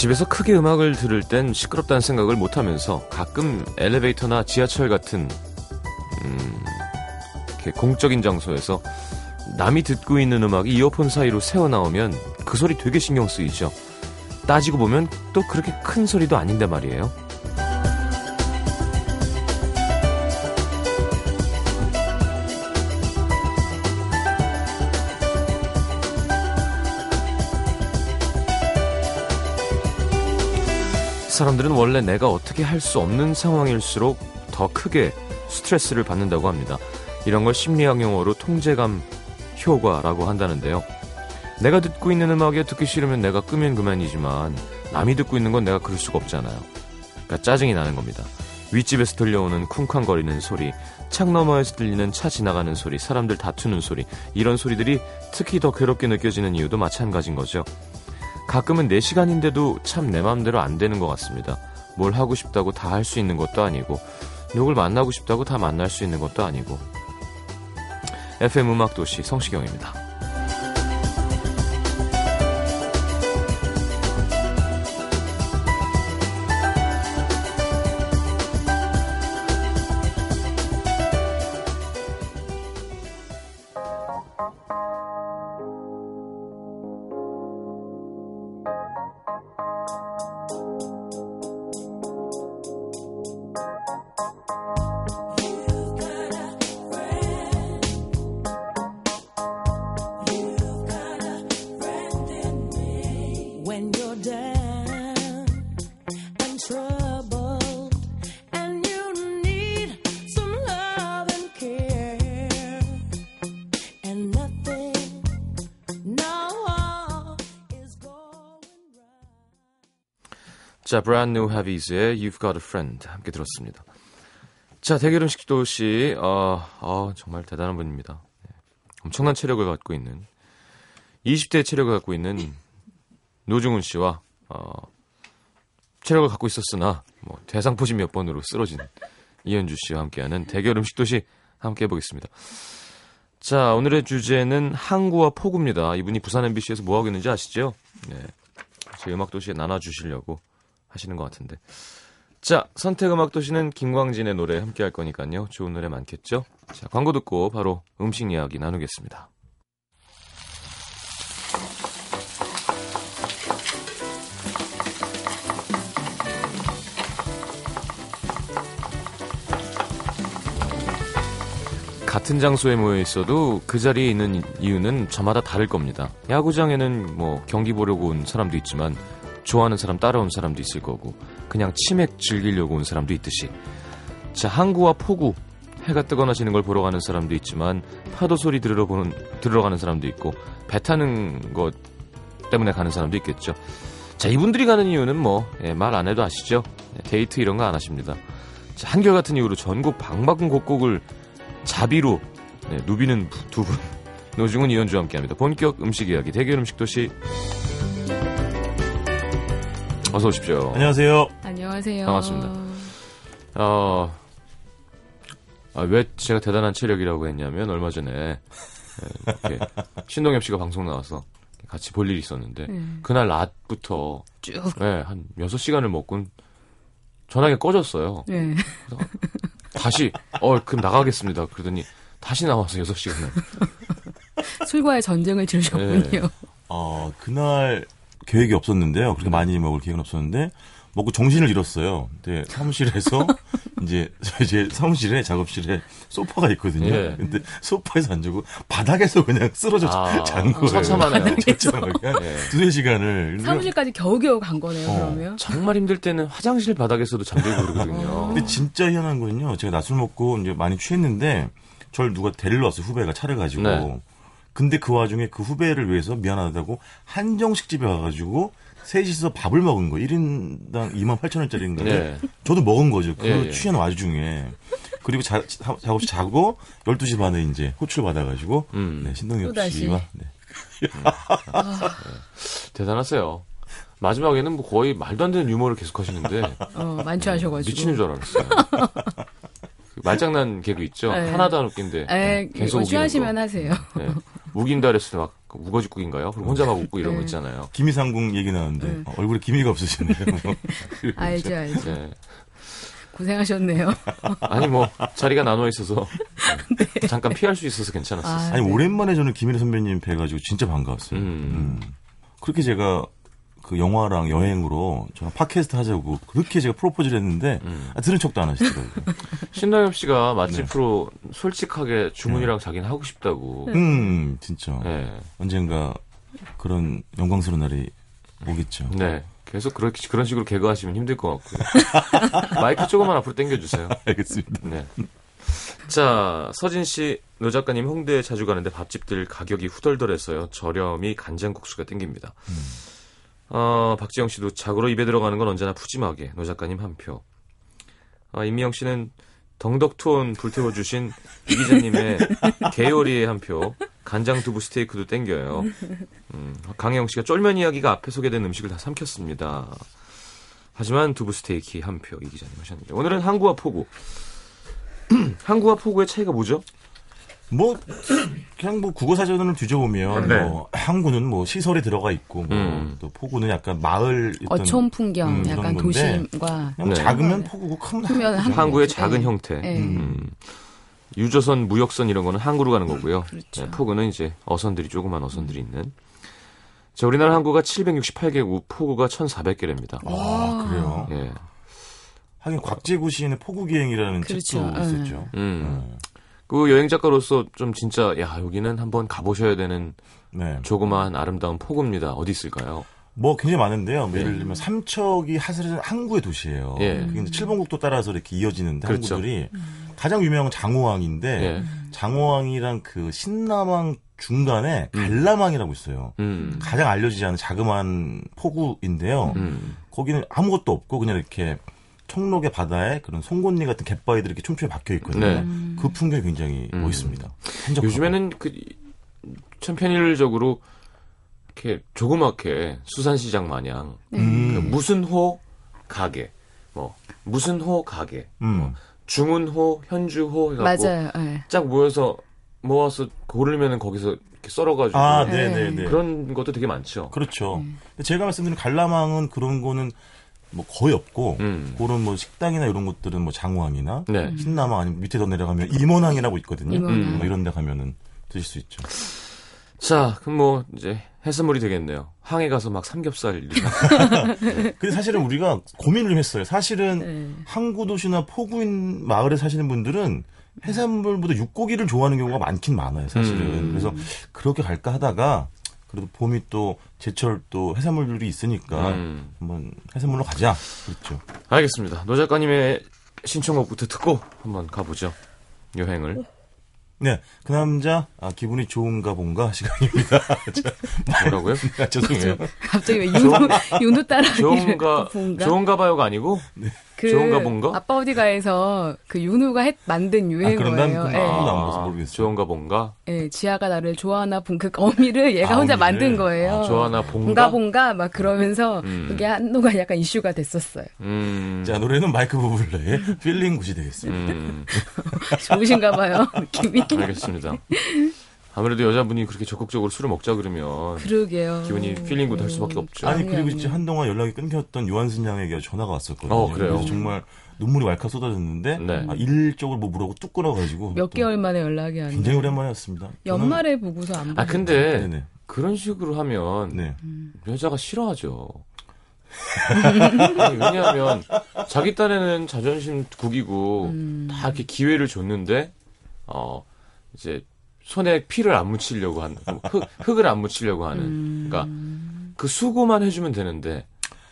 집에서 크게 음악을 들을 땐 시끄럽다는 생각을 못 하면서 가끔 엘리베이터나 지하철 같은 음, 이렇게 공적인 장소에서 남이 듣고 있는 음악이 이어폰 사이로 새어나오면 그 소리 되게 신경 쓰이죠. 따지고 보면 또 그렇게 큰 소리도 아닌데 말이에요. 사람들은 원래 내가 어떻게 할 수 없는 상황일수록 더 크게 스트레스를 받는다고 합니다. 이런 걸 심리학 용어로 통제감 효과라고 한다는데요. 내가 듣고 있는 음악에 듣기 싫으면 내가 끄면 그만이지만 남이 듣고 있는 건 내가 그럴 수가 없잖아요. 그러니까 짜증이 나는 겁니다. 윗집에서 들려오는 쿵쾅거리는 소리, 창 너머에서 들리는 차 지나가는 소리, 사람들 다투는 소리, 이런 소리들이 특히 더 괴롭게 느껴지는 이유도 마찬가지인 거죠. 가끔은 내 시간인데도 참 내 마음대로 안 되는 것 같습니다. 뭘 하고 싶다고 다 할 수 있는 것도 아니고, 누굴 만나고 싶다고 다 만날 수 있는 것도 아니고. FM 음악 도시 성시경입니다. 자, New Heavies의 You've Got a Friend 함께 들었습니다. 자, 대결 음식 도시, 어, 어, 정말 대단한 분입니다. 네. 엄청난 체력을 갖고 있는 20대의 체력을 갖고 있는 노중훈 씨와 어, 체력을 갖고 있었으나 뭐 대상 포진 몇 번으로 쓰러진 이현주 씨와 함께하는 대결 음식 도시 함께 해보겠습니다. 자, 오늘의 주제는 항구와 폭우입니다. 이분이 부산 MBC에서 뭐 하고 있는지 아시죠? 네. 제 음악 도시에 나눠 주시려고 하시는 것 같은데. 자, 선택 음악 도시는 김광진의 노래 함께 할 거니까요. 좋은 노래 많겠죠? 자, 광고 듣고 바로 음식 이야기 나누겠습니다. 같은 장소에 모여 있어도 그 자리에 있는 이유는 저마다 다를 겁니다. 야구장에는 뭐 경기 보려고 온 사람도 있지만 좋아하는 사람 따라온 사람도 있을 거고 그냥 치맥 즐기려고 온 사람도 있듯이 자 항구와 폭우 해가 뜨거나 지는 걸 보러 가는 사람도 있지만 파도 소리 들으러 보는 들으러 가는 사람도 있고 배 타는 것 때문에 가는 사람도 있겠죠. 자 이분들이 가는 이유는 뭐 말안 해도 아시죠? 네, 데이트 이런 거 안 하십니다. 자, 한결같은 이유로 전국 방방곡 곡곡을 자비로 네, 누비는 두 분 노중훈 이현주와 함께합니다. 본격 음식 이야기 대결 음식 도시 어서 오십시오. 안녕하세요. 안녕하세요. 반갑습니다. 어, 아, 왜 제가 대단한 체력이라고 했냐면 얼마 전에 예, 이렇게 신동엽 씨가 방송 나와서 같이 볼 일이 있었는데 네. 그날 낮부터 쭉. 예, 한 6시간을 먹고 전화기가 꺼졌어요. 네. 다시 어 그럼 나가겠습니다. 그러더니 다시 나와서 6시간을 술과의 전쟁을 치르셨군요. 어, 그날 계획이 없었는데요. 그렇게 많이 먹을 계획은 없었는데 먹고 정신을 잃었어요. 근데 사무실에서 이제 제 사무실에 작업실에 소파가 있거든요. 예. 근데 소파에서 안 자고 바닥에서 그냥 쓰러져 아, 잔 거예요. 처참하네요. 처참하게 한 예. 두세 시간을. 사무실까지 겨우겨우 간 거네요, 어. 그러면. 정말 힘들 때는 화장실 바닥에서도 잠들고 그러거든요. 근데 진짜 희한한 거는요. 제가 낮술 먹고 이제 많이 취했는데 저를 누가 데리러 왔어요. 후배가 차를 가지고. 네. 근데 그 와중에 그 후배를 위해서 미안하다고 한정식 집에 와가지고 셋이서 밥을 먹은 거. 1인당 2만 8천 원짜리인가. 네. 저도 먹은 거죠. 그 예, 예. 취한 와중에. 그리고 자, 자- 작업실 자고 12시 반에 이제 호출 받아가지고 음. 네, 신동엽. 씨와 네. 대단하세요. 마지막에는 뭐 거의 말도 안 되는 유머를 계속 하시는데 어, 만취하셔가지고. 미치는 줄 알았어요. 그 말장난 개그 있죠. 네. 하나도 안 웃긴데 에, 계속 이거 우기는 취하시면 거. 하세요. 네. 우긴다 그랬을 때막그 우거지국인가요? 그리고 혼자 막 웃고 이런 거 네. 있잖아요. 김희상궁 얘기 나왔는데 네. 어, 얼굴에 기미가 없으시네요. 뭐. 알죠, 알죠. 네. 고생하셨네요. 아니 뭐 자리가 나눠 있어서 잠깐 피할 수 있어서 괜찮았어요. 아, 아니 네. 오랜만에 저는 김일희 선배님 뵈가지고 진짜 반가웠어요. 음. 음. 그렇게 제가 그 영화랑 여행으로 저랑 팟캐스트 하자고 그렇게 제가 프로포즈를 했는데 음. 아, 들은 척도 안 하시더라고요. 신동엽 씨가 맛집 네. 프로 솔직하게 주문이랑 자기는 하고 싶다고. 음 진짜 네. 언젠가 그런 영광스러운 날이 오겠죠. 네. 계속 그렇게 그런 식으로 개그하시면 힘들 것 같고요. 마이크 조금만 앞으로 당겨주세요. 알겠습니다. 네. 자, 서진 씨, 노 작가님 홍대에 자주 가는데 밥집들 가격이 후덜덜해서요. 저렴이 간장국수가 땡깁니다. 어, 박지영 씨도 자고로 입에 들어가는 건 언제나 푸짐하게. 노 작가님 한 표. 아, 임미영 씨는 덩덕투온 불태워주신 이 기자님의 개요리에 한 표. 간장 두부 스테이크도 땡겨요. 음, 강혜영 씨가 쫄면 이야기가 앞에 소개된 음식을 다 삼켰습니다. 하지만 두부 스테이크 한 표 이 기자님 하셨는데 오늘은 항구와 포구. 항구와 포구의 차이가 뭐죠? 뭐 그냥 뭐 국어 사전을 뒤져보면 네. 뭐 항구는 뭐 시설이 들어가 있고 뭐 음. 또 포구는 약간 마을 어촌 풍경, 음, 약간 건데 도심과 그냥 네. 작으면 포구고 크면 크면. 항구. 항구의 네. 작은 형태. 네. 음. 유조선, 무역선 이런 거는 항구로 가는 거고요. 그렇죠. 네, 포구는 이제 어선들이 조그만 어선들이 있는. 자, 우리나라 항구가 768개국, 포구가 1,400개랍니다. 아 그래요. 예. 하긴 곽재구 시인의 포구기행이라는 그렇죠. 책도 예. 있었죠. 음. 그 여행 작가로서 좀 진짜 야 여기는 한번 가보셔야 되는 네. 조그마한 아름다운 포구입니다. 어디 있을까요? 뭐 굉장히 많은데요. 뭐 예. 예를 들면 삼척이 사실은 항구의 도시예요. 예. 그게 이제 칠번국도 따라서 이렇게 이어지는데 그렇죠. 항구들이 가장 유명한 장호항인데 예. 장호항이랑 그 신남항 중간에 음. 갈라망이라고 있어요. 음. 가장 알려지지 않은 자그마한 포구인데요. 음. 거기는 아무것도 없고 그냥 이렇게 청록의 바다에 그런 송곳니 같은 갯바위들이 이렇게 촘촘히 박혀 있거든요. 네. 그 풍경이 굉장히 음. 멋있습니다. 한적하고. 요즘에는 그 참 편의적으로 이렇게 조그맣게 수산시장 마냥 음. 그 무슨 호 가게 뭐 무슨 호 가게 음. 중운호 현주호 해갖고 맞아요. 예. 쫙 모여서 모아서 고르면은 거기서 이렇게 썰어가지고 아, 네. 네네네. 그런 것도 되게 많죠. 그렇죠. 음. 근데 제가 말씀드린 갈라망은 그런 거는 뭐 거의 없고 음. 그런 뭐 식당이나 이런 것들은 뭐 장호항이나 네. 신남항 아니면 밑에 더 내려가면 임원항이라고 있거든요. 임원항. 뭐 이런 데 가면은 드실 수 있죠. 자, 그럼 뭐 이제 해산물이 되겠네요. 항에 가서 막 삼겹살 이렇게. 근데 사실은 우리가 고민을 좀 했어요. 사실은 네. 항구 도시나 포구인 마을에 사시는 분들은 해산물보다 육고기를 좋아하는 경우가 많긴 많아요, 사실은. 음. 그래서 그렇게 갈까 하다가 그래도 봄이 또 제철 또 해산물들이 있으니까 음. 한번 해산물로 가자. 그렇죠. 알겠습니다. 노 작가님의 신청곡부터 듣고 한번 가보죠. 여행을. 네, 그 남자 아, 기분이 좋은가 본가 시간입니다. 뭐라고요? 아, 죄송해요. 갑자기 왜 윤우, 윤우 따라 좋은가? 좋은가 봐요가 아니고, 그 좋은가 본가? 아빠 어디 가에서 그 윤우가 했, 만든 유행어예요. 그럼 난 그건 예. 아무도 안 봐서 모르겠어요. 좋은가 본가? 예, 지아가 나를 좋아하나 본 그 어미를 얘가 아, 혼자 어미를? 만든 거예요. 아, 좋아하나 본가? 본가 본가 막 그러면서 음. 그게 한동안 약간 이슈가 됐었어요. 음. 자, 노래는 마이크 부블레의 Feeling Good이 되겠습니다. 음, 좋으신가 봐요, 느낌이. 알겠습니다. 아무래도 여자분이 그렇게 적극적으로 술을 먹자 그러면 그러게요. 기분이 feeling good 할 수밖에 없죠. 아니, 아니, 그리고 아니. 진짜 한동안 연락이 끊겼던 유한순 양에게 전화가 왔었거든요. 어, 그래요? 래서 정말 눈물이 왈칵 쏟아졌는데 네. 아, 일적으로 뭐 물어보고 뚝 끊어가지고 몇 또 개월 만에 연락이 안 굉장히 돼. 오랜만에 왔습니다. 저는- 연말에 보고서 안 보고. 아, 근데 네네. 그런 식으로 하면 네. 여자가 싫어하죠. 아니, 왜냐하면 자기 딴에는 자존심 국이고 음. 다 이렇게 기회를 줬는데 어 이제 손에 피를 안 묻히려고 하는 흙, 흙을 안 묻히려고 하는 음. 그러니까 그 수고만 해주면 되는데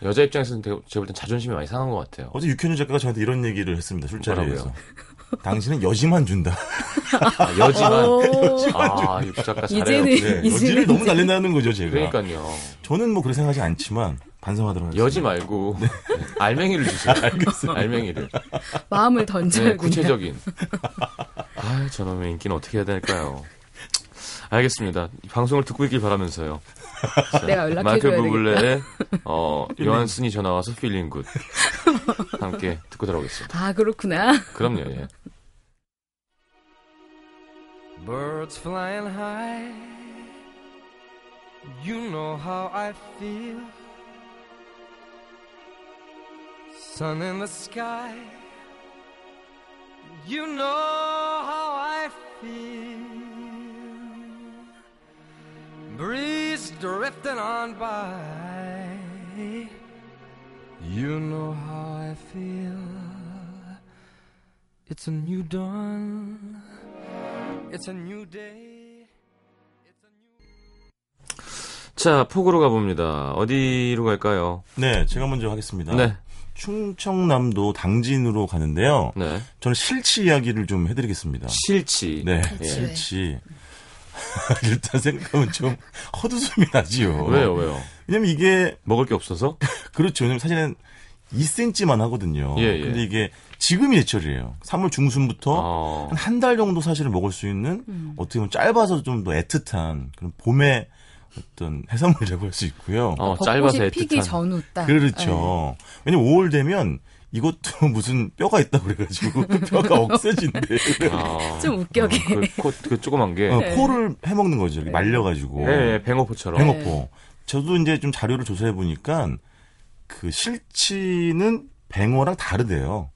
여자 입장에서는 되게- 제가 볼 땐 자존심이 많이 상한 것 같아요. 어제 육현우 작가가 저한테 이런 얘기를 했습니다. 술자리에서. 당신은 여지만 준다. 아, 여지만 오. 아, 육 작가 잘해요. 이제는- 네. 이제는 여지를 너무 날린다는 거죠, 제가. 그러니까요. 저는 뭐 그렇게 생각하지 않지만 반성하도록 하겠습니다. 여지 말고 네. 알맹이를 주세요. 알겠어요. 알맹이를. 마음을 던져요. 네. 구체적인. 아, 저놈의 인기는 어떻게 해야 될까요? 알겠습니다. 이 방송을 듣고 있길 바라면서요. 자, 내가 연락해줘야 마이클. 부블레의 어, 요한슨이 전화 와서 Feeling Good 함께 듣고 들어오겠습니다. 아 그렇구나. 그럼요. 예. Birds flying high, You know how I feel. Sun in the sky. You know how I feel. Breeze drifting on by. You know how I feel. It's a new dawn. It's a new day. It's a new. 자, 폭으로 가봅니다. 어디로 갈까요? 네, 제가 먼저 하겠습니다. 네. 충청남도 당진으로 가는데요. 네. 저는 실치 이야기를 좀 해드리겠습니다. 실치. 네, 예. 실치. 일단 생각하면 좀 헛웃음이 나지요. 왜요, 왜요? 왜냐면 이게 먹을 게 없어서? 그렇죠. 왜냐면 사실은 2cm만 하거든요. 예, 예. 근데 이게 지금이 제철이에요. 3월 중순부터 어. 한한달 정도 사실은 먹을 수 있는 음. 어떻게 보면 짧아서 좀 더 애틋한 그런 봄의 어떤 해산물이라고 할 수 있고요. 어, 짧아서 벚꽃이 피기 애틋한. 전후 딱. 그렇죠. 왜냐면 5월 되면 이것도 무슨 뼈가 있다 그래가지고 뼈가 없어진대. 아. 네. 좀 웃겨게. 그, 코, 그 조그만 게. 어, 포를 해먹는 거죠. 이렇게 말려가지고. 예, 예, 뱅어포처럼. 뱅어포. 저도 이제 좀 자료를 조사해 보니까 그 실치는 뱅어랑 다르대요.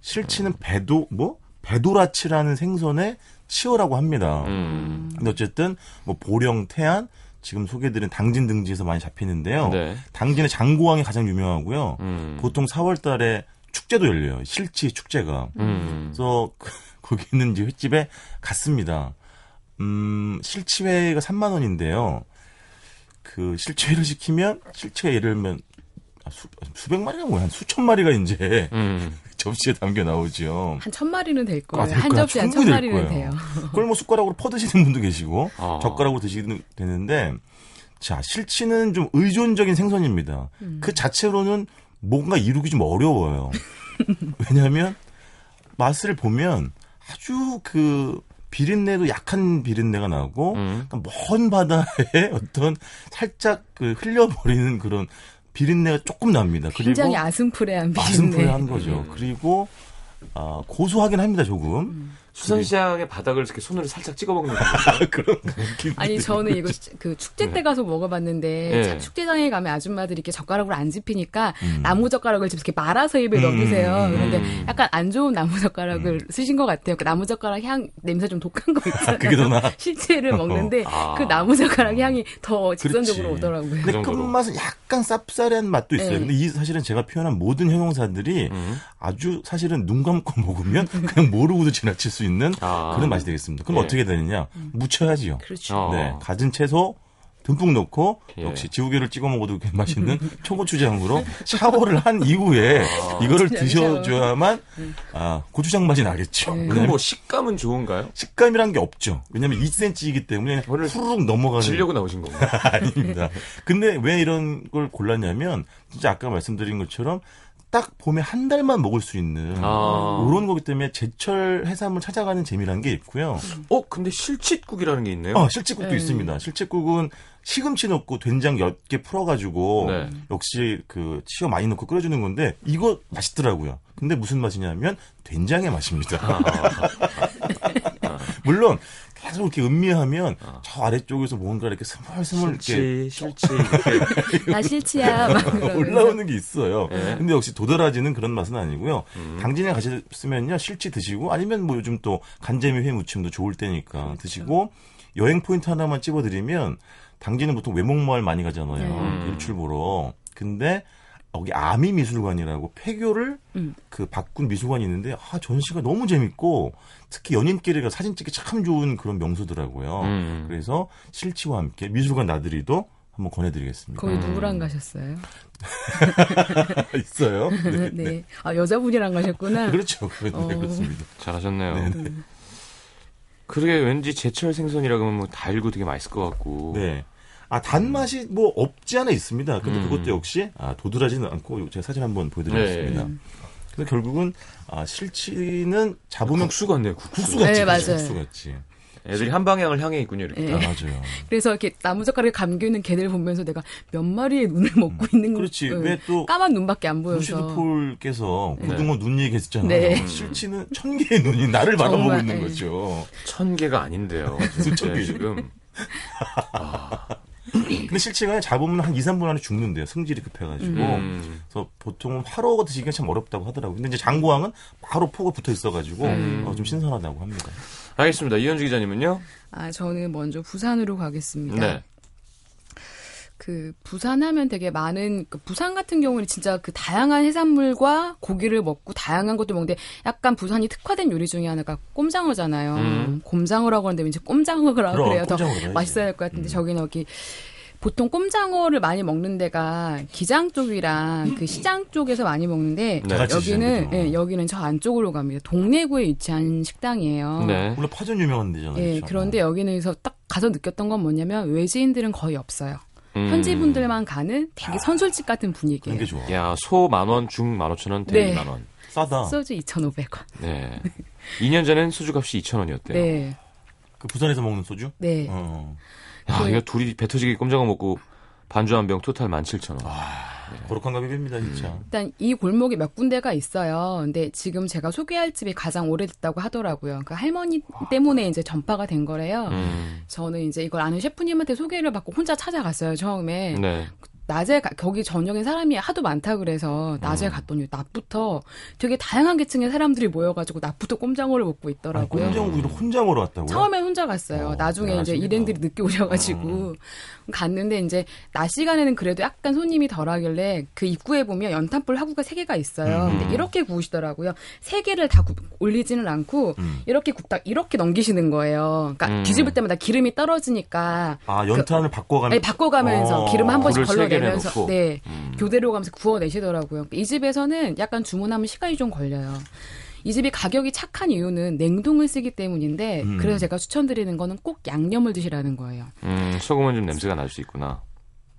실치는 배도 뭐 배도라치라는 생선의 치어라고 합니다. 음. 근데 어쨌든 뭐 보령, 태안 지금 소개드린 당진 등지에서 많이 잡히는데요. 네. 당진의 장고항이 가장 유명하고요. 음. 보통 4월달에 축제도 열려요. 실치 축제가. 음. 그래서 그- 거기 있는 이제 횟집에 갔습니다. 음, 실치회가 3만 원인데요. 그 실치회를 시키면 실치회 예를 들면 아, 수, 수백 마리가 뭐야 한 수천 마리가 이제 음. 접시에 담겨 나오죠. 한 천 마리는 될 아, 거예요. 될 한. 접시 한 천 마리는 거예요. 돼요. 그걸 뭐 숟가락으로 퍼 드시는 분도 계시고 아. 젓가락으로 드시는 되는데 자 실치는 좀 의존적인 생선입니다. 음. 그 자체로는 뭔가 이루기 좀 어려워요. 왜냐하면 맛을 보면 아주 그 비린내도 약한 비린내가 나고 음. 그러니까 먼 바다에 어떤 살짝 그 흘려버리는 그런 비린내가 조금 납니다. 굉장히 아슴푸레한 비린내. 아슴푸레한 거죠. 음. 그리고 아, 고소하긴 합니다 조금. 음. 수산시장의 바닥을 이렇게 손으로 살짝 찍어 먹는 거. 그런 느낌. 아니 저는 이거 그 축제 때 가서 먹어봤는데 네. 자- 축제장에 가면 아줌마들이 이렇게 젓가락으로 안 집히니까 음. 나무 젓가락을 이렇게 말아서 입에 음, 넣으세요. 음, 그런데 음. 약간 안 좋은 나무 젓가락을 쓰신 것 같아요. 그 나무 젓가락 향 냄새 좀 독한 거 있잖아요. 그게 더 나. 실체를 먹는데 아. 그 나무 젓가락 향이 더 직선적으로 그렇지. 오더라고요. 근데 정도로. 끝맛은 약간 쌉싸래한 맛도 있어요. 네. 근데 이 사실은 제가 표현한 모든 형용사들이 음. 아주 사실은 눈 감고 먹으면 그냥 모르고도 지나칠 수 있는 아. 그런 맛이 되겠습니다. 그럼 예. 어떻게 되느냐? 무쳐야지요. 그렇죠. 어. 네, 갖은 채소 듬뿍 넣고 예. 역시 지우개를 찍어 먹어도 맛있는 초고추장으로 샤워를 한 이후에 이거를 고추장 드셔줘야만 아, 고추장 맛이 나겠죠. 네. 그럼 뭐 식감은 좋은가요? 식감이란 게 없죠. 왜냐면 2cm이기 때문에 후루룩 넘어가는 질려고 나오신 건가요? 아닙니다. 근데 왜 이런 걸 골랐냐면 진짜 아까 말씀드린 것처럼 딱 봄에 한 달만 먹을 수 있는 아. 그런 거기 때문에 제철 해산물 찾아가는 재미라는 게 있고요. 어, 근데 실칫국이라는 게 있네요. 아, 실제국도 네. 있습니다. 실제국은 시금치 넣고 된장 몇 개 풀어가지고 네. 역시 그 치어 많이 넣고 끓여주는 건데 이거 맛있더라고요. 근데 무슨 맛이냐면 된장의 맛입니다. 물론 계속 이렇게 음미하면 저 아래쪽에서 뭔가 이렇게 스멀스멀 이렇게 실치, 실치. 나 실치야. 올라오는 게 있어요. 예. 근데 역시 도드라지는 그런 맛은 아니고요. 음. 당진에 가셨으면요, 실치 드시고, 아니면 뭐 요즘 또 간재미 회 무침도 좋을 때니까 그렇죠. 드시고, 여행 포인트 하나만 찝어드리면, 당진은 보통 외목마을 많이 가잖아요. 네. 일출 보러. 근데, 거기 아미 미술관이라고 폐교를 음. 그 바꾼 미술관이 있는데 아 전시가 너무 재밌고 특히 연인끼리가 사진 찍기 참 좋은 그런 명소더라고요. 음. 그래서 실치와 함께 미술관 나들이도 한번 권해드리겠습니다. 거기 음. 누구랑 가셨어요? 있어요? 네. 네. 아, 여자분이랑 가셨구나. 그렇죠. 네, 어. 그렇습니다. 잘하셨네요. 네, 그러게 왠지 제철 생선이라 그러면 뭐 달고 되게 맛있을 것 같고. 네. 아, 단맛이 뭐 없지 않아 있습니다. 근데 음. 그것도 역시 아, 도드라지는 않고 제가 사진 한번 보여드리겠습니다. 네. 근데 결국은 아, 실치는 잡으면 국수 같네요, 국수. 국수 같지. 네? 맞아요. 국수 같지. 애들이 한 방향을 향해 있군요, 이렇게. 네. 아, 맞아요. 그래서 이렇게 나무젓가락에 감겨 있는 개들 보면서 내가 몇 마리의 눈을 먹고 있는 거 그렇지. 어, 왜또 까만 눈밖에 안 보여서 루시드 폴께서 고등어 눈 얘기했었잖아요. 네. 실치는 천 개의 눈이 나를 바라보고 있는 네. 거죠. 천 개가 아닌데요. 수천 진짜 개. 지금. 근데 실제가 잡으면 한 2, 3분 안에 죽는데요. 승질이 급해가지고. 음. 그래서 보통은 화로 드시기가 참 어렵다고 하더라고요. 근데 이제 장고왕은 바로 포가 붙어 있어가지고 음. 어, 좀 신선하다고 합니다. 알겠습니다. 이현주 기자님은요? 아, 저는 먼저 부산으로 가겠습니다. 네. 그 부산 하면 되게 많은 그 부산 같은 경우는 진짜 그 다양한 해산물과 고기를 먹고 다양한 것도 먹는데 약간 부산이 특화된 요리 중에 하나가 꼼장어잖아요. 음. 곰장어라고 하는데 왠지 꼼장어라고 그럼, 그래요. 더. 맛있어야 할 것 같은데 저기는 여기 보통 꼼장어를 많이 먹는 데가 기장 쪽이랑 그 시장 쪽에서 많이 먹는데 네. 여기는. 예, 여기는 저 안쪽으로 갑니다. 동래구에 위치한 식당이에요. 네. 원래 파전 유명한 데잖아요. 예, 그렇죠? 그런데 여기는서 딱 가서 느꼈던 건 뭐냐면 외지인들은 거의 없어요. 음. 현지 분들만 가는 되게 선술집 같은 분위기예요. 게 좋아. 야, 소 만 원, 중 만 오천 원, 대리 네. 만 원. 싸다. 소주 2,500원. 네. 2년 전엔 수주값이 2천 원이었대요. 네. 그 부산에서 먹는 소주? 네. 어. 야, 그- 이거 둘이 배 터지게 꼼장어 먹고 반주 한 병 토탈 17,000원. 거룩한 가격입니다, 진짜. 일단 이 골목에 몇 군데가 있어요. 근데 지금 제가 소개할 집이 가장 오래됐다고 하더라고요. 그 할머니 때문에 이제 전파가 된 거래요. 음. 저는 이제 이걸 아는 셰프님한테 소개를 받고 혼자 찾아갔어요, 처음에. 네. 낮에 가- 거기 저녁에 사람이 하도 많다 그래서 음. 낮에 갔더니 낮부터 되게 다양한 계층의 사람들이 모여가지고 낮부터 꼼장어를 먹고 있더라고요. 꼼장구이를 혼자 먹으러 왔다고요? 처음엔 혼자 갔어요. 어, 나중에 이제 대단하십니다. 일행들이 늦게 오셔가지고 갔는데 이제 낮 시간에는 그래도 약간 손님이 덜하길래 그 입구에 보면 연탄불 화구가 세 개가 있어요. 음. 근데 이렇게 구우시더라고요. 세 개를 다 구- 올리지는 않고 음. 이렇게 굽다 이렇게 넘기시는 거예요. 그러니까 음. 뒤집을 때마다 기름이 떨어지니까 아, 연탄을 바꿔가면서. 아니, 바꿔가면서 어. 기름 한 번씩 걸러내면서. 네 음. 교대로 가면서 구워내시더라고요. 이 집에서는 약간 주문하면 시간이 좀 걸려요. 이 집이 가격이 착한 이유는 냉동을 쓰기 때문인데 음. 그래서 제가 추천드리는 거는 꼭 양념을 드시라는 거예요. 음, 소금은 좀 냄새가 날 수 있구나.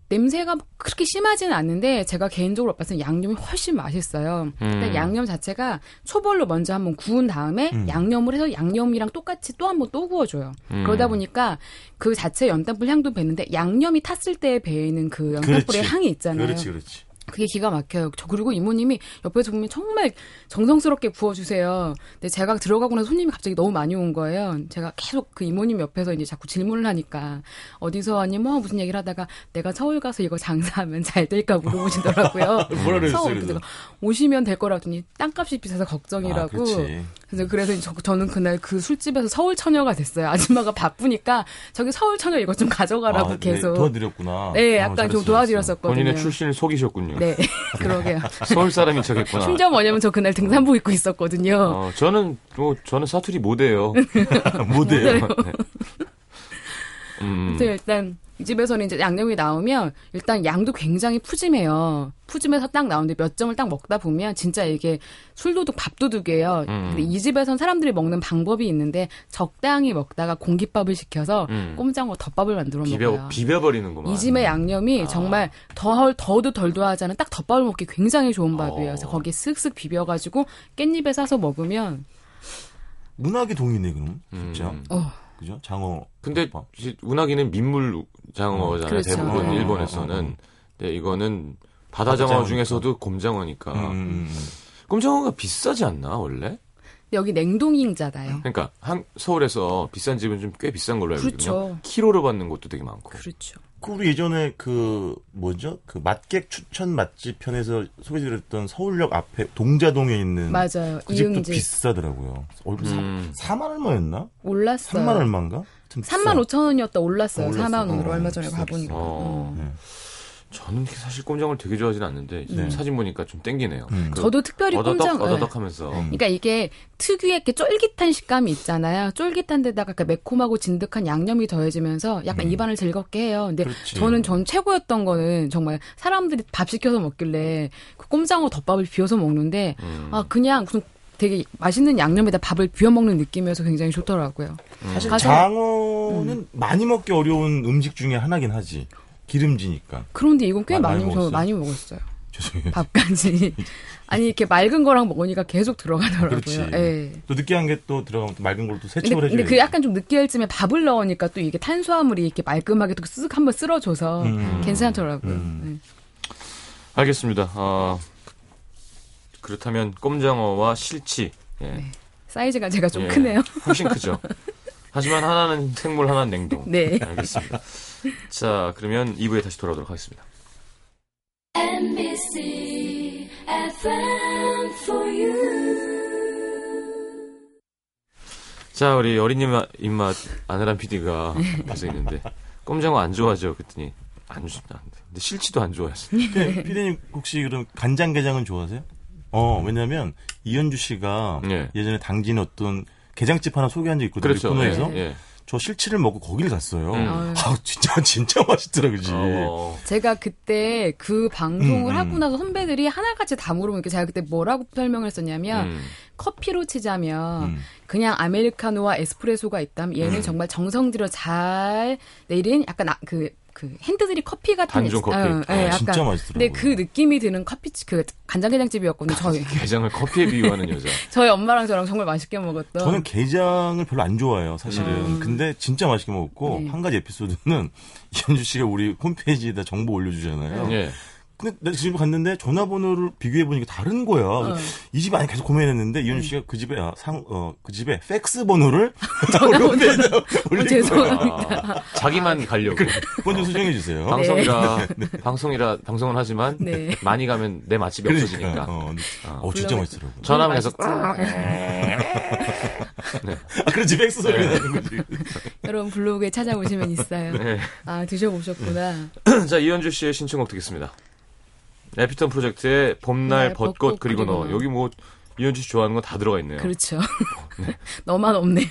냄새가 그렇게 심하지는 않는데 제가 개인적으로 봤을 때 양념이 훨씬 맛있어요. 일단 음. 양념 자체가 초벌로 먼저 한번 구운 다음에 음. 양념을 해서 양념이랑 똑같이 또 한번 또 구워줘요. 음. 그러다 보니까 그 자체 연탄불 향도 배는데 양념이 탔을 때 배이는 그 연탄불의 그렇지. 향이 있잖아요. 그렇지, 그렇지. 그게 기가 막혀요. 저 그리고 이모님이 옆에서 보면 정말 정성스럽게 구워주세요. 근데 제가 들어가고 나서 손님이 갑자기 너무 많이 온 거예요. 제가 계속 그 이모님 옆에서 이제 자꾸 질문을 하니까 어디서 왔니 뭐 무슨 얘기를 하다가 내가 서울 가서 이거 장사하면 잘 될까 물어보시더라고요. 뭐라 그랬어요, 서울 그래서? 오시면 될 거라 했더니 땅값이 비싸서 걱정이라고. 아. 그래서 그래서 저, 저는 그날 그 술집에서 서울 처녀가 됐어요. 아줌마가 바쁘니까 저기 서울 처녀 이거 좀 가져가라고 아, 계속. 네, 도와드렸구나. 네, 어, 약간 잘했어, 좀 도와드렸었거든요. 본인의 출신을 속이셨군요. 네, 그러게요. 서울 사람인 척했구나. 심지어 뭐냐면 저 그날 등산복 입고 있었거든요. 어, 저는 뭐 저는 사투리 못해요. 못해요. 네. 음, 일단 이 집에서는 이제 양념이 나오면 일단 양도 굉장히 푸짐해요. 푸짐해서 딱 나오는데 몇 점을 딱 먹다 보면 진짜 이게 술도둑 밥도둑이에요. 음. 근데 이 집에선 사람들이 먹는 방법이 있는데 적당히 먹다가 공깃밥을 시켜서 음. 꼼장어 덮밥을 만들어 비벼 먹어요. 비벼버리는구만. 이 집의 양념이 아. 정말 더 더도 덜도 하지 않은 딱 덮밥을 먹기 굉장히 좋은 어. 밥이에요. 그래서 거기에 쓱쓱 비벼가지고 깻잎에 싸서 먹으면 문학의 동이네, 그럼. 진짜. 음. 어 그죠? 장어. 근데. 이제 운하기는 민물 장어잖아요. 그렇죠. 대부분 어, 일본에서는. 어, 어. 근데 이거는 바다 장어. 중에서도 곰장어니까. 음, 음, 음. 곰장어가 비싸지 않나 원래? 여기 냉동잉자다요. 그러니까 한 서울에서 비싼 집은 좀 꽤 비싼 걸로 알고 있거든요. 그렇죠. 키로로 받는 곳도 되게 많고. 그렇죠. 그 우리 예전에 그 뭐죠? 그 맛객 추천 맛집 편에서 소개드렸던 서울역 앞에 동자동에 있는 맞아요. 그 집도 이응집 비싸더라고요. 얼굴 음. 4, 4만 얼마였나? 올랐어요. 3만 얼마인가? 좀 비싸. 3만 5천 원이었다 올랐어요. 어, 올랐어. 4만 원으로 어, 얼마 전에 가보니까. 어. 어. 네. 저는 사실 꼼장어를 되게 좋아하진 않는데 네. 사진 보니까 좀 땡기네요. 음. 그 저도 특별히 어더덕 꼼장. 어더덕하면서 음. 그러니까 이게 특유의 이렇게 쫄깃한 식감이 있잖아요. 쫄깃한 데다가 그 매콤하고 진득한 양념이 더해지면서 약간 음. 입안을 즐겁게 해요. 근데 그렇지. 저는 전 최고였던 거는 정말 사람들이 밥 시켜서 먹길래 그 꼼장어 덮밥을 비워서 먹는데 음. 아 그냥 무슨 되게 맛있는 양념에다 밥을 비워 먹는 느낌이어서 굉장히 좋더라고요. 사실 가서- 장어는 많이 먹기 어려운 음식 중에 하나긴 하지. 기름지니까. 그런데 이건 꽤 아, 많이 많이 저 먹었어요? 많이 먹었어요. 죄송해요. 밥까지. 아니 이렇게 맑은 거랑 먹으니까 계속 들어가더라고요. 그렇지. 예. 또 느끼한 게 또 들어가면 또 맑은 걸로 또 근데, 세척을 해줘야 근데 그 약간 좀 느끼할 쯤에 밥을 넣으니까 또 이게 탄수화물이 이렇게 말끔하게 또 쓱 한번 쓸어줘서 음. 괜찮더라고요. 음. 알겠습니다. 어, 그렇다면 꼼장어와 실치 예. 네. 사이즈가 제가 좀 예, 크네요. 훨씬 크죠. 하지만 하나는 생물, 하나는 냉동. 네. 알겠습니다. 자, 그러면 2부에 다시 돌아오도록 하겠습니다. NBC FM for you. 자, 우리 어린 입맛, 입맛 아내란 PD가 와서 있는데, 꼼장어 안 좋아하죠? 그랬더니, 안 좋다. 근데 실치도 안 좋아하시. 그, 피디님 혹시 그럼 간장게장은 좋아하세요? 어, 왜냐면 이현주 씨가 예. 예전에 당진 어떤 게장집 하나 소개한 적 있거든요. 그렇죠. 코너에서. 예, 예. 저 실치를 먹고 거기를 갔어요. 음. 아, 진짜, 진짜 맛있더라, 그지? 어, 제가 그때 그 방송을 음, 음. 하고 나서 선배들이 하나같이 다 물어보니까 제가 그때 뭐라고 설명을 했었냐면 음. 커피로 치자면 음. 그냥 아메리카노와 에스프레소가 있다면 얘는 음. 정말 정성 들여 잘 내린 약간 아- 그, 그 핸드드립 커피 같은 단종 커피. 어, 아, 예, 아, 진짜 맛있더라고요. 근데 그 느낌이 드는 커피 그 간장게장집이었거든요. 저희 게장을 커피에 비유하는 여자. 저희 엄마랑 저랑 정말 맛있게 먹었던. 저는 게장을 별로 안 좋아해요, 사실은. 음. 근데 진짜 맛있게 먹었고, 네. 한 가지 에피소드는 이현주 씨가 우리 홈페이지에다 정보 올려주잖아요. 예. 근데 내가 집에 갔는데 전화번호를 비교해 보니까 다른 거야. 어. 이 집에 안에 계속 고민했는데 이현주 음. 씨가 그 집에, 아, 상, 어, 그 집에 팩스 번호를 거야. 어, 죄송합니다. 아, 자기만 가려고. 먼저 수정해 주세요. 방송이라, 방송이라, 방송은 하지만, 네. 많이 가면 내 맛집이 그러니까. 없어지니까. 어, 어. 어, 진짜 맛있더라고. 전화하면 계속, 아, 그렇지, 팩스 소리가 나는 거지. 여러분 블로그에 찾아보시면 있어요. 네. 아 드셔보셨구나. 자, 이현주 씨의 신청곡 듣겠습니다. 에피톤 프로젝트의 봄날 날, 벚꽃, 벚꽃, 그리고 너. 여기 뭐 이현주 씨 좋아하는 거다 들어가 있네요. 그렇죠. 너만 없네요.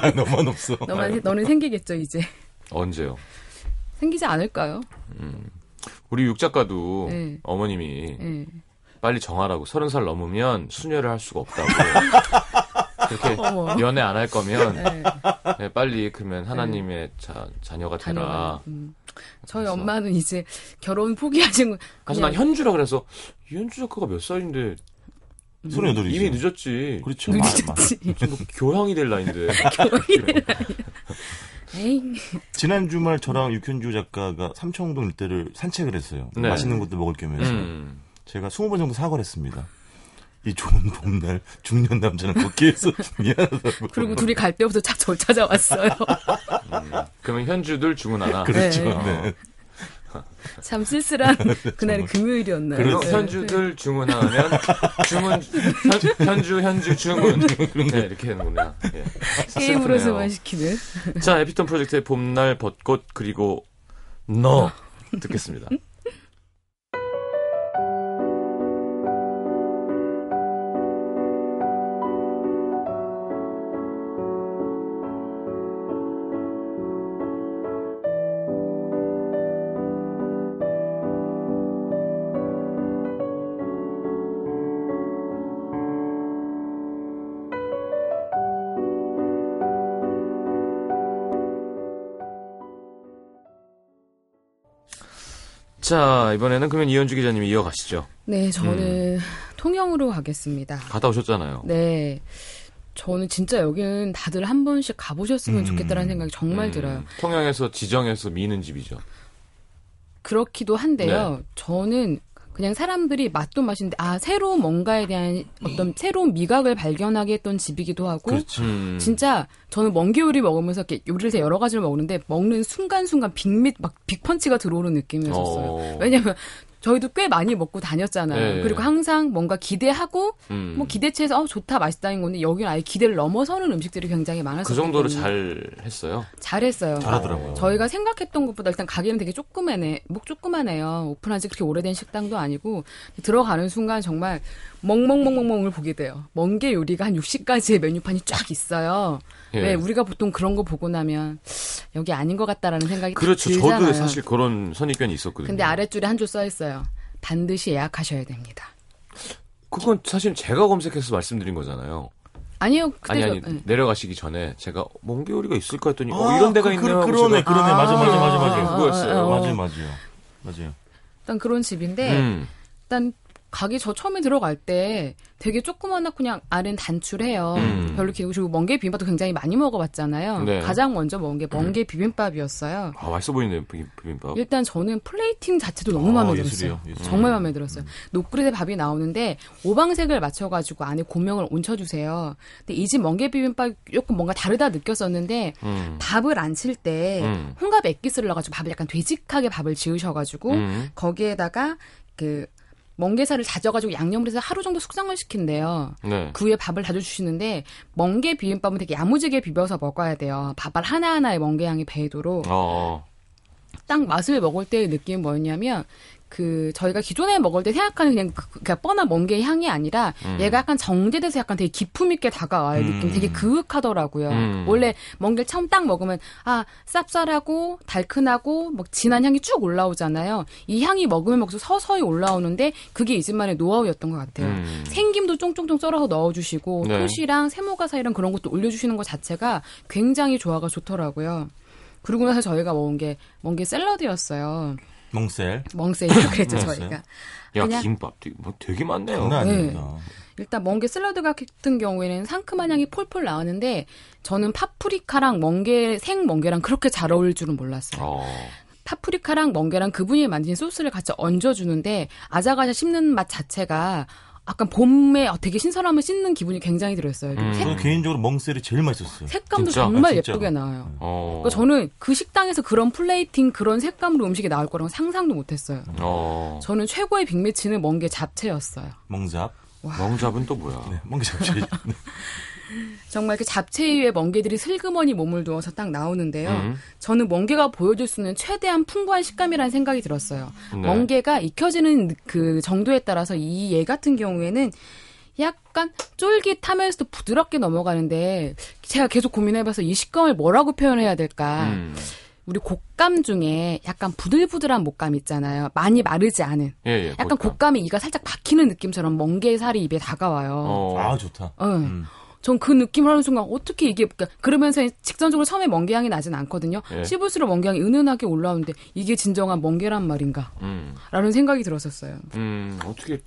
아, 너만 없어. 너만 너는 생기겠죠 이제. 언제요? 생기지 않을까요? 우리 육 작가도 네. 어머님이 예. 빨리 정하라고 서른 살 넘으면 수녀를 할 수가 없다고. 그렇게. 연애 안 할 거면 예. 네, 빨리 그러면 하나님의 자, 자녀가 되라. 음. 저희 그래서. 엄마는 이제 결혼 포기하신 거. 사실 난 현주라 그래서 이현주 작가가 몇 살인데 서른 여덟이지. 이미 늦었지. 그렇죠. 늦었지. 뭐 교황이 될 나이인데. 에이. 지난 주말 저랑 육현주 작가가 삼청동 일대를 산책을 했어요. 네. 맛있는 것도 먹을 겸해서 음. 제가 20번 정도 사과를 했습니다. 이 좋은 봄날 중년 남자는 걷기에서 미안하다고. 그리고 둘이 갈 때부터 착절 찾아왔어요. 그러면 현주들 중은 하나. 그렇죠. 네. 네. 참 쓸쓸한 그날이 금요일이었나요? 그렇죠. 네. 현주들 주문하면 주문 현, 현주 현주 주문 네 이렇게 하는구나. 예. 게임으로서만 시키는. 자 에피톤 프로젝트의 봄날 벚꽃 그리고 너 듣겠습니다. 자 이번에는 그러면 이현주 기자님이 이어가시죠. 네, 저는 통영으로 가겠습니다. 갔다 오셨잖아요. 네. 저는 진짜 여기는 다들 한 번씩 가보셨으면 음. 좋겠다라는 생각이 정말 음, 들어요. 통영에서 지정해서 미는 집이죠. 그렇기도 네. 한데요. 저는 그냥 사람들이 맛도 맛인데 아 새로 뭔가에 대한 어떤 새로운 미각을 발견하게 했던 집이기도 하고 그렇죠. 음. 진짜 저는 멍게 요리 먹으면서 이렇게 요리를 해서 여러 가지를 먹는데 먹는 순간순간 빅밋 막 빅펀치가 들어오는 느낌이었어요. 어. 왜냐면 저희도 꽤 많이 먹고 다녔잖아요. 네. 그리고 항상 뭔가 기대하고 음. 뭐 기대치에서 어 좋다 맛있다는 건데 여기는 아예 기대를 넘어서는 음식들이 굉장히 많았어요. 그 정도로 잘 했어요. 잘 했어요. 잘하더라고요. 저희가 생각했던 것보다 일단 가게는 되게 조그매네, 목 조그마네요. 오픈한 지 그렇게 오래된 식당도 아니고 들어가는 순간 정말 멍멍멍멍멍을 보게 돼요. 멍게 요리가 한 60가지의 메뉴판이 쫙 있어요. 예. 왜 우리가 보통 그런 거 보고 나면 여기 아닌 것 같다라는 생각이 딱 그렇죠. 들잖아요. 저도 사실 그런 선입견이 있었거든요. 근데 아랫줄에 한 줄 써 있어요. 반드시 예약하셔야 됩니다. 그건 사실 제가 검색해서 말씀드린 거잖아요. 아니요, 아니 아니 저, 예. 내려가시기 전에 제가 멍게 요리가 있을까 했더니 아, 어 이런 데가 그, 있네요. 그, 하고 그러네. 맞아, 맞아, 맞아, 맞아. 그거였어요. 어, 어. 맞아요, 맞아요. 맞아요. 일단 그런 집인데 음. 일단 가게 저 처음에 들어갈 때 되게 조그마하고 그냥 아래는 단출해요. 음. 별로 길고 그리고 멍게 비빔밥도 굉장히 많이 먹어봤잖아요. 네. 가장 먼저 먹은 게 멍게 비빔밥이었어요. 아, 맛있어 보이네요, 비- 비빔밥. 일단 저는 플레이팅 자체도 너무 아, 마음에 예술이에요, 들었어요. 예술. 정말 마음에 들었어요. 노크릿에 밥이 나오는데 오방색을 맞춰가지고 안에 고명을 얹혀주세요. 근데 이 집 멍게 비빔밥 조금 뭔가 다르다 느꼈었는데 음. 밥을 안 칠때 음. 홍갑 액기스를 넣어가지고 밥을 약간 되직하게 밥을 지으셔가지고 음. 거기에다가 그 멍게살을 다져가지고 양념을 해서 하루 정도 숙성을 시킨대요. 네. 그 위에 밥을 다져주시는데 멍게 비빔밥은 되게 야무지게 비벼서 먹어야 돼요. 밥알 하나하나에 멍게 향이 배이도록 어. 딱 맛을 먹을 때의 느낌은 뭐였냐면 그 저희가 기존에 먹을 때 생각하는 그냥 그, 그냥 뻔한 멍게 향이 아니라 음. 얘가 약간 정제돼서 약간 되게 기품 있게 다가와요 느낌 되게 그윽하더라고요 음. 원래 멍게를 처음 딱 먹으면 아 쌉쌀하고 달큰하고 막 진한 향이 쭉 올라오잖아요 이 향이 먹으면 먹을수록 서서히 올라오는데 그게 이 집만의 노하우였던 것 같아요 음. 생김도 쫑쫑쫑 썰어서 넣어주시고 네. 토시랑 세모가사이랑 그런 것도 올려주시는 것 자체가 굉장히 조화가 좋더라고요 그리고 나서 저희가 먹은 게 멍게 샐러드였어요 멍셀. 멍세이라고 그랬죠. 저희가. 야, 그냥- 김밥 되게, 뭐 되게 많네요. 네. 일단 멍게 샐러드 같은 경우에는 상큼한 향이 폴폴 나오는데 저는 파프리카랑 멍게 생 멍게랑 그렇게 잘 어울릴 줄은 몰랐어요. 어. 파프리카랑 멍게랑 그분이 만든 소스를 같이 얹어주는데 아자가자 씹는 맛 자체가 약간 봄에 되게 신선함을 씹는 기분이 굉장히 들었어요. 음. 색, 개인적으로 멍샐이 제일 맛있었어요. 색감도 진짜? 정말 아. 예쁘게 나와요. 어. 그러니까 저는 그 식당에서 그런 플레이팅 그런 색감으로 음식이 나올 거라고 상상도 못했어요. 어. 저는 최고의 빅매치는 멍게 잡채였어요. 멍잡. 멍잡은 또 뭐야? 네, 멍게 잡채. 정말 그 잡채 위에 멍게들이 슬그머니 몸을 두어서 딱 나오는데요. 음. 저는 멍게가 보여줄 수 있는 최대한 풍부한 식감이라는 생각이 들었어요. 네. 멍게가 익혀지는 그 정도에 따라서 이 얘 같은 경우에는 약간 쫄깃하면서도 부드럽게 넘어가는데 제가 계속 고민해봐서 이 식감을 뭐라고 표현해야 될까. 음. 우리 곶감 중에 약간 부들부들한 목감 있잖아요. 많이 마르지 않은. 예, 예. 약간 곶감에 이가 살짝 박히는 느낌처럼 멍게 살이 입에 다가와요. 어. 아, 좋다. 응. 음. 전 그 느낌을 하는 순간 어떻게 이게 그러니까 그러면서 직전적으로 처음에 멍게 향이 나진 않거든요. 예. 씹을수록 멍게 향이 은은하게 올라오는데 이게 진정한 멍게란 말인가? 음. 라는 생각이 들었었어요. 음. 어떻게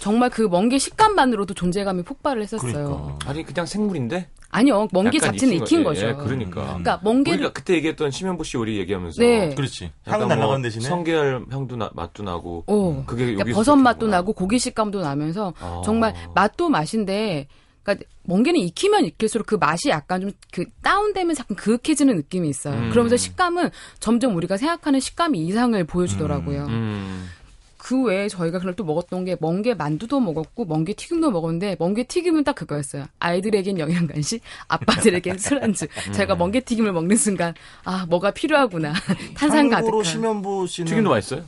정말 그 멍게 식감만으로도 존재감이 폭발을 했었어요. 그러니까. 아니 그냥 생물인데? 아니요, 멍게 자체는 익힌 거- 거죠. 예, 그러니까. 그러니까 멍게를 우리가 그때 얘기했던 심현보 씨 요리 얘기하면서 네. 그렇지. 향은 뭐 날아가는 대신에. 성게알 향도 나, 맛도 나고 어. 그게 그러니까 버섯 맛도. 나고 고기 식감도 나면서 아. 정말 맛도 맛인데 그러니까 멍게는 익히면 익힐수록 그 맛이 약간 좀 그 다운되면서 약간 그윽해지는 느낌이 있어요. 음. 그러면서 식감은 점점 우리가 생각하는 식감 이상을 보여주더라고요. 음. 그 외에 저희가 그날 또 먹었던 게 멍게 만두도 먹었고 멍게 튀김도 먹었는데 멍게 튀김은 딱 그거였어요. 아이들에겐 영양 간식, 아빠들에겐 술안주. 제가 멍게 튀김을 먹는 순간 아 뭐가 필요하구나. 탄산 참고로 가득한. 심현보 씨는 튀김도 맛있어요?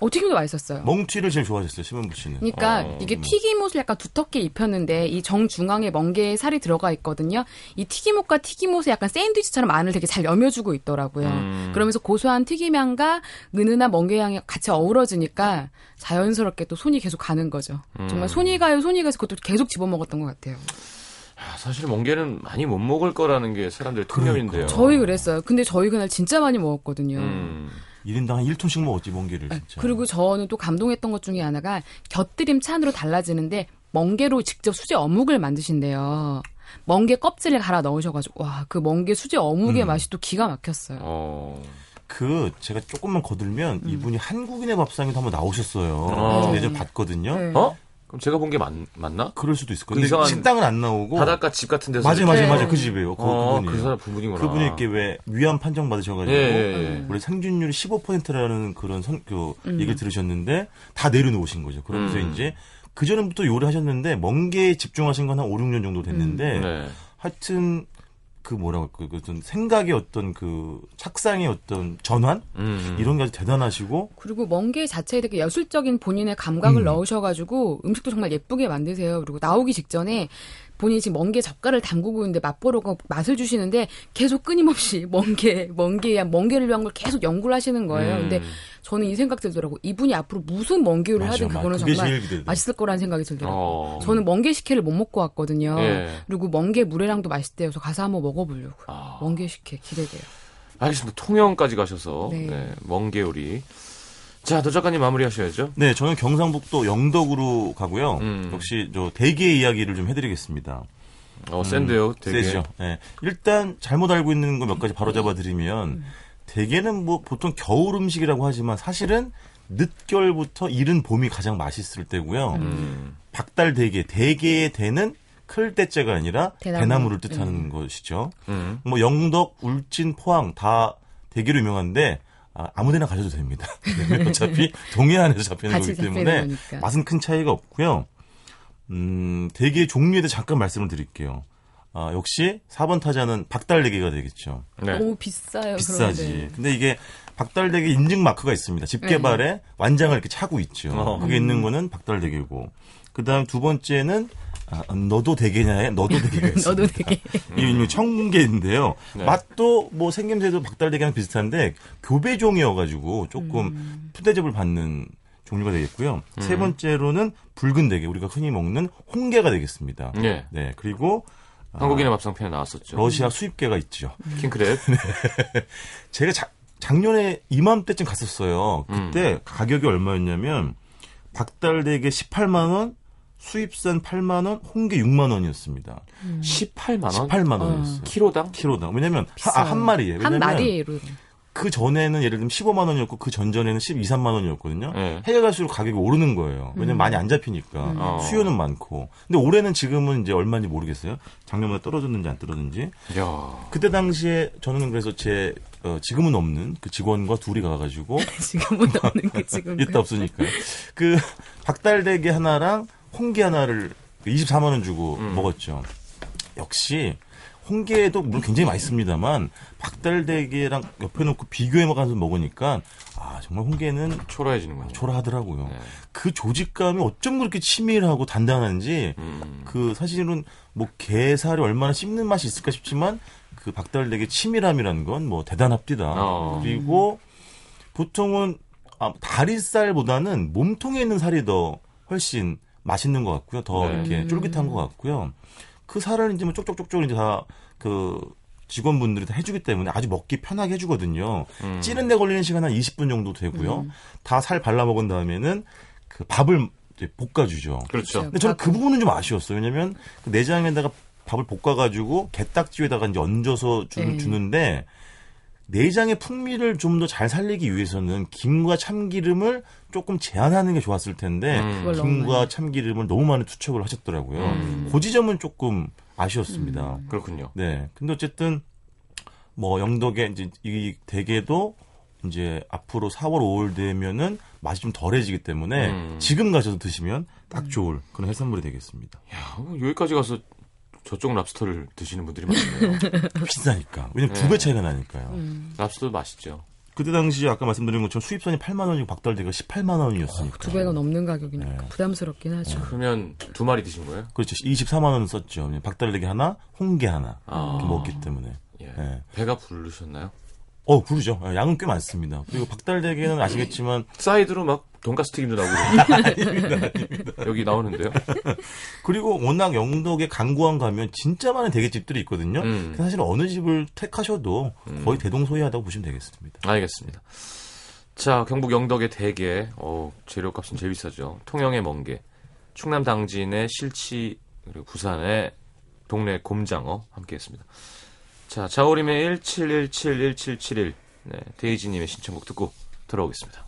어 튀김도 맛있었어요. 멍튀를 제일 좋아하셨어요. 심현보 씨는. 그러니까 어. 이게 튀김옷을 약간 두텁게 입혔는데 이 정중앙에 멍게 살이 들어가 있거든요. 이 튀김옷과 튀김옷에 약간 샌드위치처럼 안을 되게 잘 여며주고 있더라고요. 음. 그러면서 고소한 튀김향과 은은한 멍게 향이 같이 어우러지니까 자연스럽게 또 손이 계속 가는 거죠. 음. 정말 손이 가요, 손이 가서 그것도 계속 집어먹었던 것 같아요. 아, 사실 멍게는 많이 못 먹을 거라는 게 사람들의 통념인데요. 저희 그랬어요. 근데 저희 그날 진짜 많이 먹었거든요. 음. 1인당 한 1톤씩 먹었지, 멍게를 진짜. 네, 그리고 저는 또 감동했던 것 중에 하나가 곁들임 찬으로 달라지는데 멍게로 직접 수제 어묵을 만드신대요. 멍게 껍질을 갈아 넣으셔가지고 와 그 멍게 수제 어묵의 음. 맛이 또 기가 막혔어요. 어. 그 제가 조금만 거들면 음. 이분이 한국인의 밥상에도 한번 나오셨어요. 어. 저 예전에 봤거든요. 네. 어? 그럼 제가 본 게 맞나? 그럴 수도 있을 그 거예요. 근데 이상한 식당은 안 나오고 바닷가 집 같은 데서 맞아요, 맞아요, 네. 맞아요. 그 집이에요. 그, 어, 그분이에요. 그 사람 그분이구나. 그분이 이렇게 왜 위안 판정 받으셔가지고 예, 예, 예. 원래 생존율이 15%라는 그런 선, 그 음. 얘기를 들으셨는데 다 내려놓으신 거죠. 그러면서 음. 이제 그 전부터 요리하셨는데 멍게에 집중하신 건 한 5, 6년 정도 됐는데 네. 하여튼 그 뭐라고 할까 그 어떤 생각의 어떤 그 착상의 어떤 전환 음. 이런 게 아주 대단하시고 그리고 멍게 자체에 되게 예술적인 본인의 감각을 음. 넣으셔가지고 음식도 정말 예쁘게 만드세요. 그리고 나오기 직전에 본인이 지금 멍게 젓갈을 담그고 있는데 맛보러 맛을 주시는데 계속 끊임없이 멍게, 멍게야, 멍게를 위한 걸 계속 연구를 하시는 거예요. 음. 근데 저는 이 생각 들더라고. 이분이 앞으로 무슨 멍게 요리를 맞아, 하든. 그거는 정말. 맛있을 거라는 생각이 들더라고요. 어. 저는 멍게 식혜를 못 먹고 왔거든요. 예. 그리고 멍게 물회랑도 맛있대요. 그래서 가서 한번 먹어보려고. 아. 멍게 식혜 기대돼요. 알겠습니다. 통영까지 가셔서 네. 네, 멍게 요리. 자, 도 작가님 마무리하셔야죠. 네, 저는 경상북도 영덕으로 가고요. 음. 역시 저 대게의 이야기를 좀 해드리겠습니다. 어, 센데요, 되게. 세죠. 네. 일단 잘못 알고 있는 거 몇 가지 바로 잡아드리면 대게는 뭐 보통 겨울 음식이라고 하지만 사실은 늦겨울부터 이른 봄이 가장 맛있을 때고요. 음. 박달 대게, 대게의 대는 클 때째가 아니라 대나무. 대나무. 를 뜻하는 것이죠. 음. 뭐 영덕, 울진, 포항 다 대게로 유명한데 아, 아무데나 가셔도 됩니다. 네, 어차피 동해안에서 잡히는 거기 때문에 거니까. 맛은 큰 차이가 없고요. 음, 대게의 종류에 대해 잠깐 말씀을 드릴게요. 아, 역시 4번 타자는 박달대게가 되겠죠. 네. 너무 비싸요. 비싸지. 그런데. 근데 이게 박달대게 인증 마크가 있습니다. 집게발에 완장을 이렇게 차고 있죠. 어. 그게 있는 거는 박달대게고. 그 다음 두 번째는 아, 너도 대게냐에 너도 있습니다. 너도 되게 이 청개인데요. 네. 맛도 뭐 생김새도 박달대게랑 비슷한데 교배종이어가지고 조금 푸대접을 받는 종류가 되겠고요. 세 음. 번째로는 붉은 대게 우리가 흔히 먹는 홍게가 되겠습니다. 예. 네 그리고 아, 한국인의 밥상편에 나왔었죠. 러시아 수입게가 있죠. 킹크랩. 제가 자- 작년에 이맘때쯤 갔었어요. 음. 그때 가격이 얼마였냐면 박달대게 18만 원, 수입산 8만 원, 홍게 6만 원이었습니다. 18만 원? 18만 원이었어요. 키로당? 키로당. 왜냐면 하-. 아, 한 마리에. 한 왜냐면 마리로. 그 전에는 예를 들면 15만 원이었고 그 전전에는 12, 3만 원이었거든요. 네. 해가 갈수록 가격이 오르는 거예요. 왜냐면 많이 안 잡히니까 어. 수요는 많고. 근데 올해는 지금은 이제 얼마인지 모르겠어요. 작년보다 떨어졌는지 안 떨어졌는지. 야 그때 당시에 저는 그래서 제 어, 지금은 없는 그 직원과 둘이 가가지고 지금은 없는 게 지금. 이따 없으니까 그 박달대게 하나랑 홍게 하나를 24만 원 주고 음. 먹었죠. 역시 홍게도 물론 굉장히 맛있습니다만 박달대게랑 옆에 놓고 비교해 먹어서 먹으니까 아 정말 홍게는 초라해지는군요. 초라하더라고요. 네. 그 조직감이 어쩜 그렇게 치밀하고 단단한지 음. 그 사실은 뭐 게살이 얼마나 씹는 맛이 있을까 싶지만 그 박달대게 치밀함이라는 건 뭐 대단합니다. 어. 그리고 보통은 아, 다리살보다는 몸통에 있는 살이 더 훨씬 맛있는 것 같고요. 더 네. 이렇게 쫄깃한 것 같고요. 그 살을 이제 뭐 쪽쪽쪽쪽 이제 다 그 직원분들이 다 해주기 때문에 아주 먹기 편하게 해주거든요. 음. 찌는 데 걸리는 시간 한 20분 정도 되고요. 다살 발라 먹은 다음에는 그 밥을 이제 볶아주죠. 그렇죠. 근데 저는 그 부분은 좀 아쉬웠어요. 왜냐면 그 내장에다가 밥을 볶아가지고 게딱지에다가 이제 얹어서 주, 네. 주는데 내장의 풍미를 좀 더 잘 살리기 위해서는 김과 참기름을 조금 제한하는 게 좋았을 텐데 음. 김과. 참기름을 너무 많이 투척을 하셨더라고요. 음. 그 지점은 조금 아쉬웠습니다. 그렇군요. 네. 근데 어쨌든 뭐 영덕에 이제 이 대게도 이제 앞으로 4월 5월 되면은 맛이 좀 덜해지기 때문에 음. 지금 가셔서 드시면 딱 좋을 그런 해산물이 되겠습니다. 야, 뭐 여기까지 가서 저쪽 랍스터를 드시는 분들이 많네요. 비싸니까. 왜냐면 네. 두배 차이가 나니까요. 음. 랍스터도 맛있죠. 그때 당시 아까 말씀드린 것처럼 수입선이 8만 원이고 박달대가 18만 원이었으니까. 두 배가 넘는 가격이니까 네. 부담스럽긴 하죠. 그러면 두 마리 드신 거예요? 그렇죠. 24만 원 썼죠. 박달대게 하나, 홍게 하나 아. 먹기 때문에. 예. 네. 배가 부르셨나요? 어, 그러죠. 양은 꽤 많습니다. 그리고 박달대게는 아시겠지만 사이드로 막 돈가스 튀김도 나오고 여기 나오는데요. 그리고 워낙 영덕에 강구항 가면 진짜 많은 대게집들이 있거든요. 음. 사실 어느 집을 택하셔도 거의 대동소이하다고 보시면 되겠습니다. 알겠습니다. 자, 경북 영덕의 대게, 어, 재료값은 제일 비싸죠. 통영의 멍게, 충남 당진의 실치, 그리고 부산의 동네 곰장어 함께했습니다. 자, 자오림의 17171771, 네, 데이지님의 신청곡 듣고 돌아오겠습니다.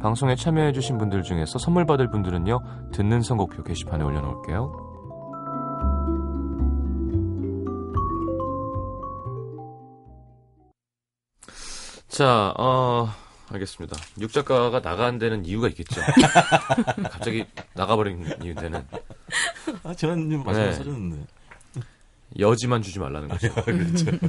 방송에 참여해주신 분들 중에서 선물 받을 분들은요 듣는 선곡표 게시판에 올려놓을게요. 자, 어, 알겠습니다. 육 작가가 나간 데는 이유가 있겠죠. 갑자기 나가버린 이유는 아, 저는 좀 마지막에 써줬는데. 여지만 주지 말라는 거죠.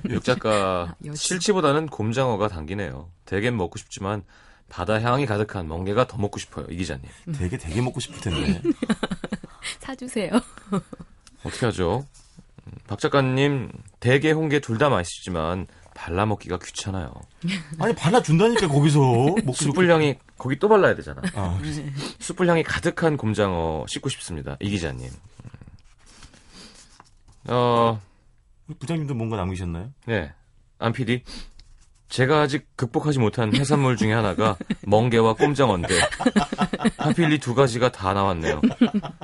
육 작가. 실치보다는 곰장어가 당기네요. 대겐 먹고 싶지만 바다 향이 가득한 멍게가 더 먹고 싶어요. 이 기자님. 되게 되게 먹고 싶을 텐데. 사주세요. 어떻게 하죠? 음, 박 작가님 대게 홍게 둘 다 맛있지만 발라 먹기가 귀찮아요. 아니, 발라 준다니까, 거기서. 목소리. 숯불 향이 거기 또 발라야 되잖아. 아, 숯불 향이 가득한 곰장어 씻고 싶습니다. 이 기자님. 음. 어, 부장님도 뭔가 남기셨나요? 네. 안 PD. 제가 아직 극복하지 못한 해산물 중에 하나가 멍게와 꼼장어인데 하필 이 두 가지가 다 나왔네요.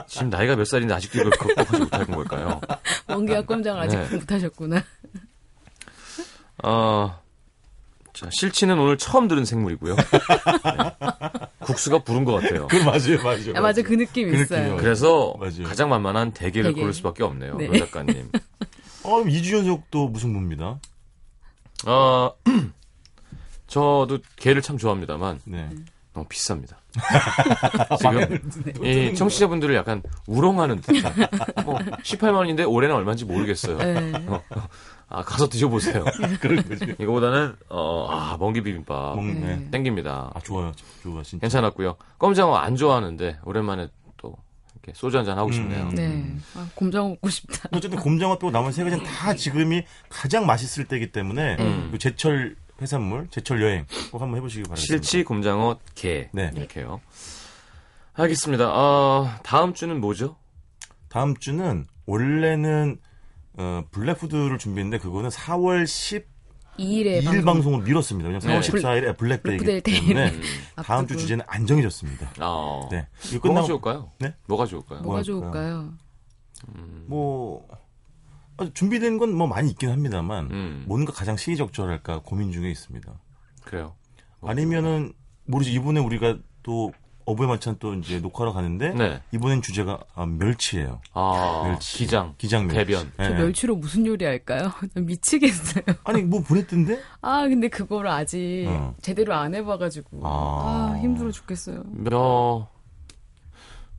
지금 나이가 몇 살인데 아직도 이걸 극복하지 못한 걸까요? 멍게와 꼼장을 아직 네. 못하셨구나. 어, 자, 실치는 오늘 처음 들은 생물이고요. 네. 국수가 부른 것 같아요. 그 맞아요, 맞아요. 아, 맞아. 그 느낌 그 있어요. 느낌이요. 그래서 맞아요. 가장 만만한 대게를 대게. 고를 수밖에 없네요. 네. 로 작가님. 어, 이주 연속도 무승부입니다. 어, 저도 게를 참 좋아합니다만 네. 너무 비쌉니다. 지금 이 청취자분들을 약간 우롱하는 듯. 뭐 18만 원인데 올해는 얼마인지 모르겠어요. 네. 아 가서 드셔보세요. 그런. 이거보다는 어, 아 멍게 비빔밥 먹, 네. 땡깁니다. 아, 좋아요. 좋아, 진짜. 괜찮았고요. 껌장어 안 좋아하는데 오랜만에 또 이렇게 소주 한잔 하고 싶네요. 음. 네. 아, 곰장 먹고 싶다. 어쨌든 곰장어 빼고 나머지 세 가지는 다 지금이 가장 맛있을 때이기 때문에 음. 그 제철 해산물, 제철 여행 꼭 한번 해보시기 바랍니다. 실치, 곰장어, 게 네. 이렇게요. 알겠습니다. 어, 다음 주는 뭐죠? 다음 주는 원래는 어, 블랙푸드를 준비했는데 그거는 4월 12일 2일에 방송. 방송을 미뤘습니다. 왜냐면 4월 네. 14일에 블랙데이이기 블랙데이 때문에 음. 다음 주. 주제는 안정해졌습니다. 아, 네. 이거 뭐가 끝나고 좋을까요? 네? 뭐가 좋을까요? 뭐가? 좋을까요? 뭐 아, 준비된 건 뭐 많이 있긴 합니다만 음, 뭔가 가장 시의적절할까 고민 중에 있습니다. 그래요. 뭐 아니면은 모르지 이번에 우리가 또 어부의 만찬 또 이제 녹화하러 가는데 네. 이번엔 주제가 아, 멸치예요. 아, 멸치. 기장, 기장 멸치. 대변. 예. 저 멸치로 무슨 요리 할까요? 미치겠어요. 아니 뭐 보냈던데? 아, 근데 그거를 아직 어. 제대로 안 해봐가지고. 아. 아, 힘들어 죽겠어요. 며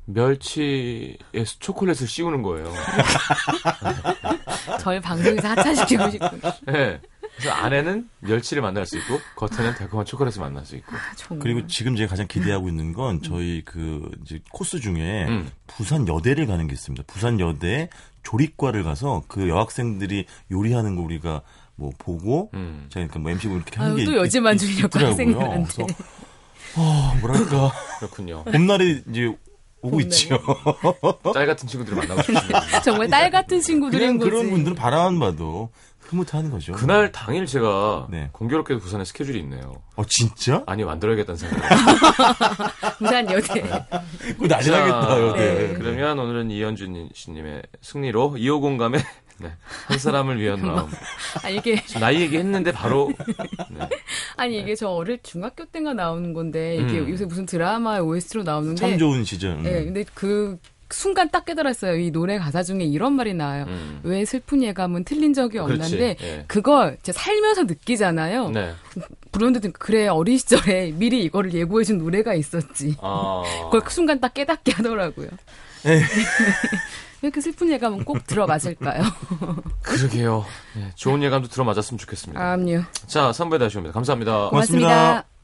멸치에 초콜릿을 씌우는 거예요. 저희 방송에서 하차시키고 싶고. 네. 그래서 안에는 멸치를 만날 수 있고 겉에는 달콤한 초콜릿을 만날 수 있고. 아, 정말. 그리고 지금 제가 가장 기대하고 있는 건 저희 그 이제 코스 중에 음. 부산 여대를 가는 게 있습니다. 부산 여대 조리과를 가서 그 여학생들이 요리하는 거 우리가 뭐 보고 음. 제가 그러니까 뭐 MC 뭐 이렇게 하는 아유, 게또 있- 여지만 있- 주려고. 학생들한테. 그래서 아, 뭐랄까 그렇군요. 봄날이 이제 오고. 있죠. 딸 같은 친구들을 만나고 싶습니다. 정말 딸 같은 친구들인 그냥 거지. 그런 분들은 바라만 봐도 흐뭇하는 거죠. 그날 당일 제가 네. 공교롭게도 부산에 스케줄이 있네요. 어 진짜? 아니 만들어야겠다는 생각. 부산 여대. 그거 난리 나겠다 여대. 네. 그러면 오늘은 이현준 씨님의 승리로 2호 공감에 네, 한 사람을 위한 마음. 아, 이게, 나이 얘기했는데 바로 네. 아니, 이게 저 어릴 중학교 때가 나오는 건데, 이게 음. 요새 무슨 드라마의 OST로 나오는데. 참 좋은 시절. 음. 네, 근데 그 순간 딱 깨달았어요. 이 노래 가사 중에 이런 말이 나와요. 음. 왜 슬픈 예감은 틀린 적이. 없는데 예. 그걸 제 살면서 느끼잖아요. 네. 부르는데 그래 어린 시절에 미리 이거를 예고해준 노래가 있었지. 아. 그걸 그 순간 딱 깨닫게 하더라고요. 에이. 왜 이렇게 슬픈 예감은 꼭 들어맞을까요? 그러게요. 네, 좋은 예감도 들어맞았으면 좋겠습니다. 암요. 자, 3부에 다시 옵니다. 감사합니다. 고맙습니다. 고맙습니다.